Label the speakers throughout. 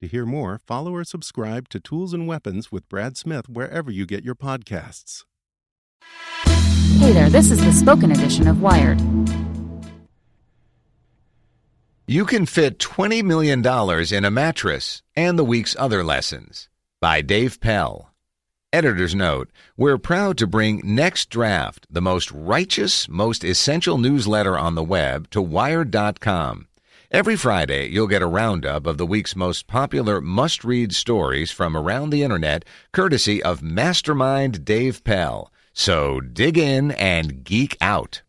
Speaker 1: To hear more, follow or subscribe to Tools and Weapons with Brad Smith wherever you get your podcasts.
Speaker 2: Hey there, this is the spoken edition of Wired.
Speaker 3: You can fit $20 million in a mattress and the week's other lessons by Dave Pell. Editor's note We're proud to bring Next Draft, the most righteous, most essential newsletter on the web, to Wired.com. Every Friday, you'll get a roundup of the week's most popular must read stories from around the internet, courtesy of Mastermind Dave Pell. So dig in and geek out.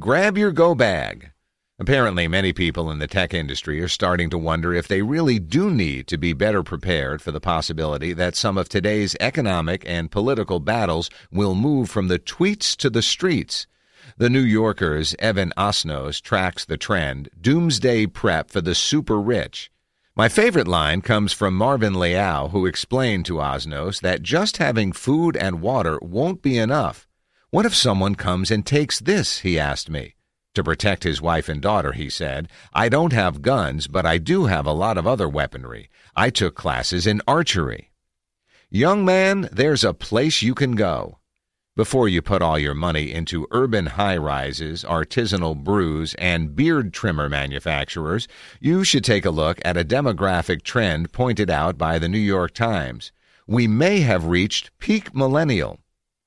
Speaker 3: Grab your go bag. Apparently, many people in the tech industry are starting to wonder if they really do need to be better prepared for the possibility that some of today's economic and political battles will move from the tweets to the streets. The New Yorker's Evan Osnos tracks the trend doomsday prep for the super rich. My favorite line comes from Marvin Liao, who explained to Osnos that just having food and water won't be enough. What if someone comes and takes this? he asked me. To protect his wife and daughter, he said, I don't have guns, but I do have a lot of other weaponry. I took classes in archery. Young man, there's a place you can go. Before you put all your money into urban high rises, artisanal brews, and beard trimmer manufacturers, you should take a look at a demographic trend pointed out by the New York Times. We may have reached peak millennial.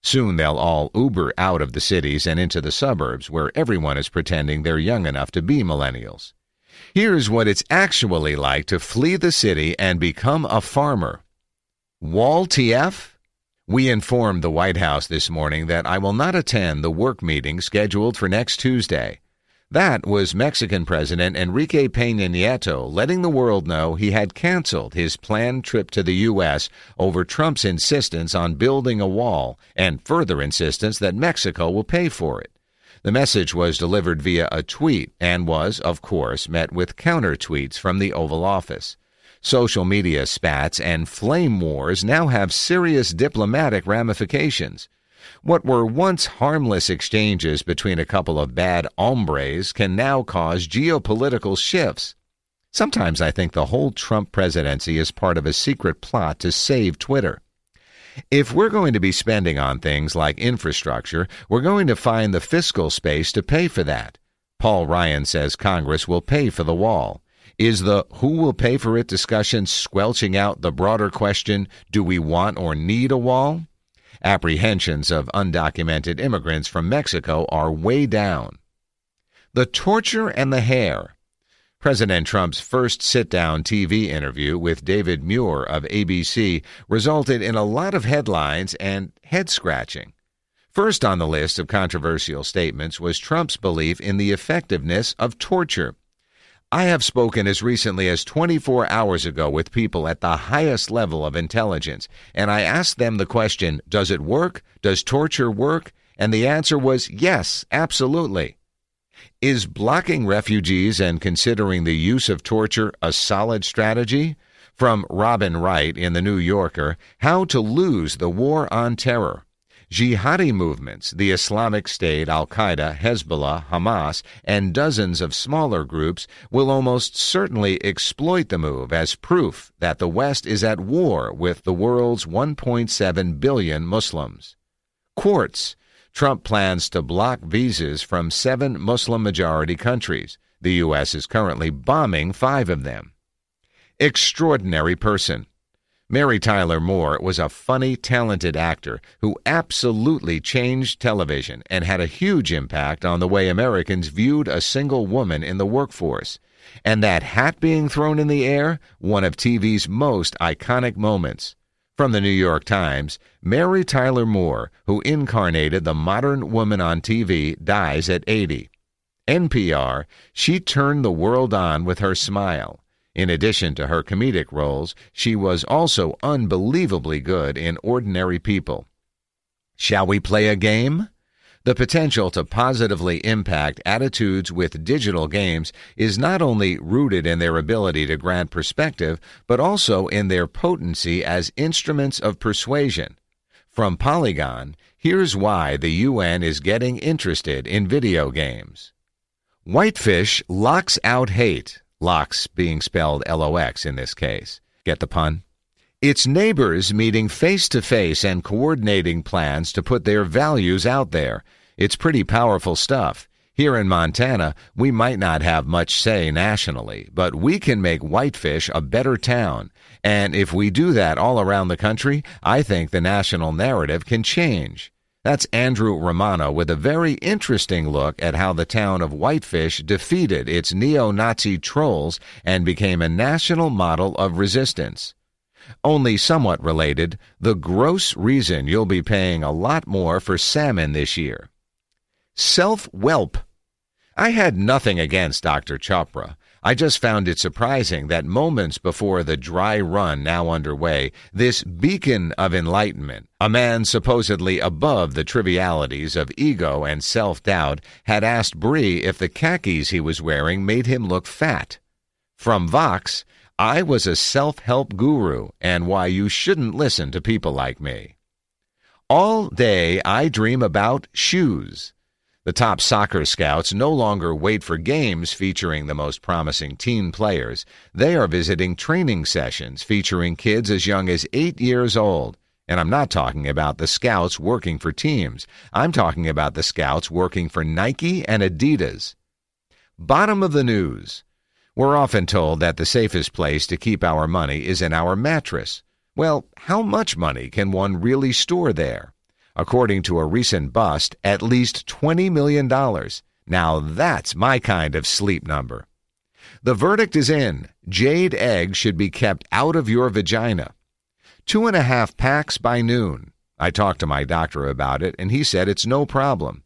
Speaker 3: Soon they'll all Uber out of the cities and into the suburbs where everyone is pretending they're young enough to be millennials. Here's what it's actually like to flee the city and become a farmer. Wall TF? We informed the White House this morning that I will not attend the work meeting scheduled for next Tuesday. That was Mexican President Enrique Peña Nieto letting the world know he had canceled his planned trip to the U.S. over Trump's insistence on building a wall and further insistence that Mexico will pay for it. The message was delivered via a tweet and was, of course, met with counter tweets from the Oval Office. Social media spats and flame wars now have serious diplomatic ramifications. What were once harmless exchanges between a couple of bad hombres can now cause geopolitical shifts. Sometimes I think the whole Trump presidency is part of a secret plot to save Twitter. If we're going to be spending on things like infrastructure, we're going to find the fiscal space to pay for that. Paul Ryan says Congress will pay for the wall. Is the who will pay for it discussion squelching out the broader question do we want or need a wall? Apprehensions of undocumented immigrants from Mexico are way down. The torture and the hair. President Trump's first sit down TV interview with David Muir of ABC resulted in a lot of headlines and head scratching. First on the list of controversial statements was Trump's belief in the effectiveness of torture. I have spoken as recently as 24 hours ago with people at the highest level of intelligence, and I asked them the question Does it work? Does torture work? And the answer was yes, absolutely. Is blocking refugees and considering the use of torture a solid strategy? From Robin Wright in The New Yorker How to Lose the War on Terror. Jihadi movements, the Islamic State, Al Qaeda, Hezbollah, Hamas, and dozens of smaller groups will almost certainly exploit the move as proof that the West is at war with the world's 1.7 billion Muslims. Quartz. Trump plans to block visas from seven Muslim majority countries. The U.S. is currently bombing five of them. Extraordinary person. Mary Tyler Moore was a funny, talented actor who absolutely changed television and had a huge impact on the way Americans viewed a single woman in the workforce. And that hat being thrown in the air, one of TV's most iconic moments. From the New York Times, Mary Tyler Moore, who incarnated the modern woman on TV, dies at 80. NPR, she turned the world on with her smile. In addition to her comedic roles, she was also unbelievably good in Ordinary People. Shall we play a game? The potential to positively impact attitudes with digital games is not only rooted in their ability to grant perspective, but also in their potency as instruments of persuasion. From Polygon, here's why the UN is getting interested in video games. Whitefish locks out hate Lox being spelled L O X in this case. Get the pun? It's neighbors meeting face to face and coordinating plans to put their values out there. It's pretty powerful stuff. Here in Montana, we might not have much say nationally, but we can make Whitefish a better town. And if we do that all around the country, I think the national narrative can change. That's Andrew Romano with a very interesting look at how the town of Whitefish defeated its neo Nazi trolls and became a national model of resistance. Only somewhat related, the gross reason you'll be paying a lot more for salmon this year. Self whelp. I had nothing against Dr. Chopra. I just found it surprising that moments before the dry run now underway, this beacon of enlightenment, a man supposedly above the trivialities of ego and self doubt, had asked Brie if the khakis he was wearing made him look fat. From Vox, I was a self help guru and why you shouldn't listen to people like me. All day I dream about shoes. The top soccer scouts no longer wait for games featuring the most promising teen players. They are visiting training sessions featuring kids as young as eight years old. And I'm not talking about the scouts working for teams. I'm talking about the scouts working for Nike and Adidas. Bottom of the news. We're often told that the safest place to keep our money is in our mattress. Well, how much money can one really store there? According to a recent bust, at least $20 million. Now that's my kind of sleep number. The verdict is in. Jade eggs should be kept out of your vagina. Two and a half packs by noon. I talked to my doctor about it, and he said it's no problem.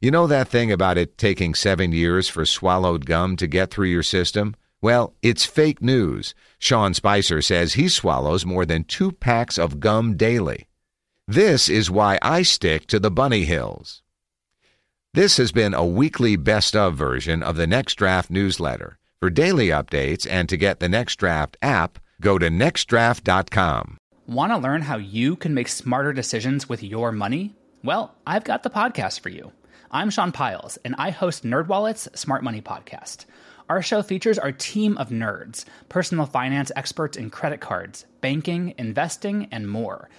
Speaker 3: You know that thing about it taking seven years for swallowed gum to get through your system? Well, it's fake news. Sean Spicer says he swallows more than two packs of gum daily. This is why I stick to the Bunny Hills. This has been a weekly best of version of the Next Draft newsletter. For daily updates and to get the Next Draft app, go to nextdraft.com.
Speaker 4: Want to learn how you can make smarter decisions with your money? Well, I've got the podcast for you. I'm Sean Pyles, and I host NerdWallet's Smart Money Podcast. Our show features our team of nerds, personal finance experts in credit cards, banking, investing, and more –